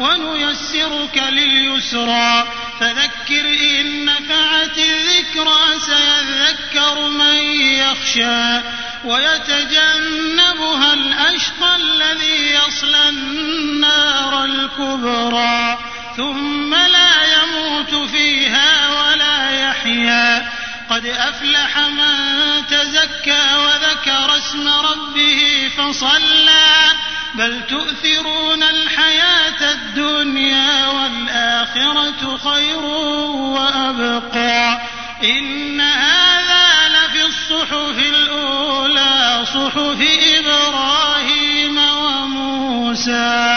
ونيسرك لليسرى. فذكر إن نفعت الذكرى سيذكر من يخشى. ويتجنبها الأشقى الذي يصلى النار الكبرى. ثم لا يموت فيها ولا يحيا. قد أفلح من تزكى وذكر اسم ربه فصلى. بل تؤثرون الحياة خير وأبقى. إن هذا لفي الصحف الأولى صحف إبراهيم وموسى.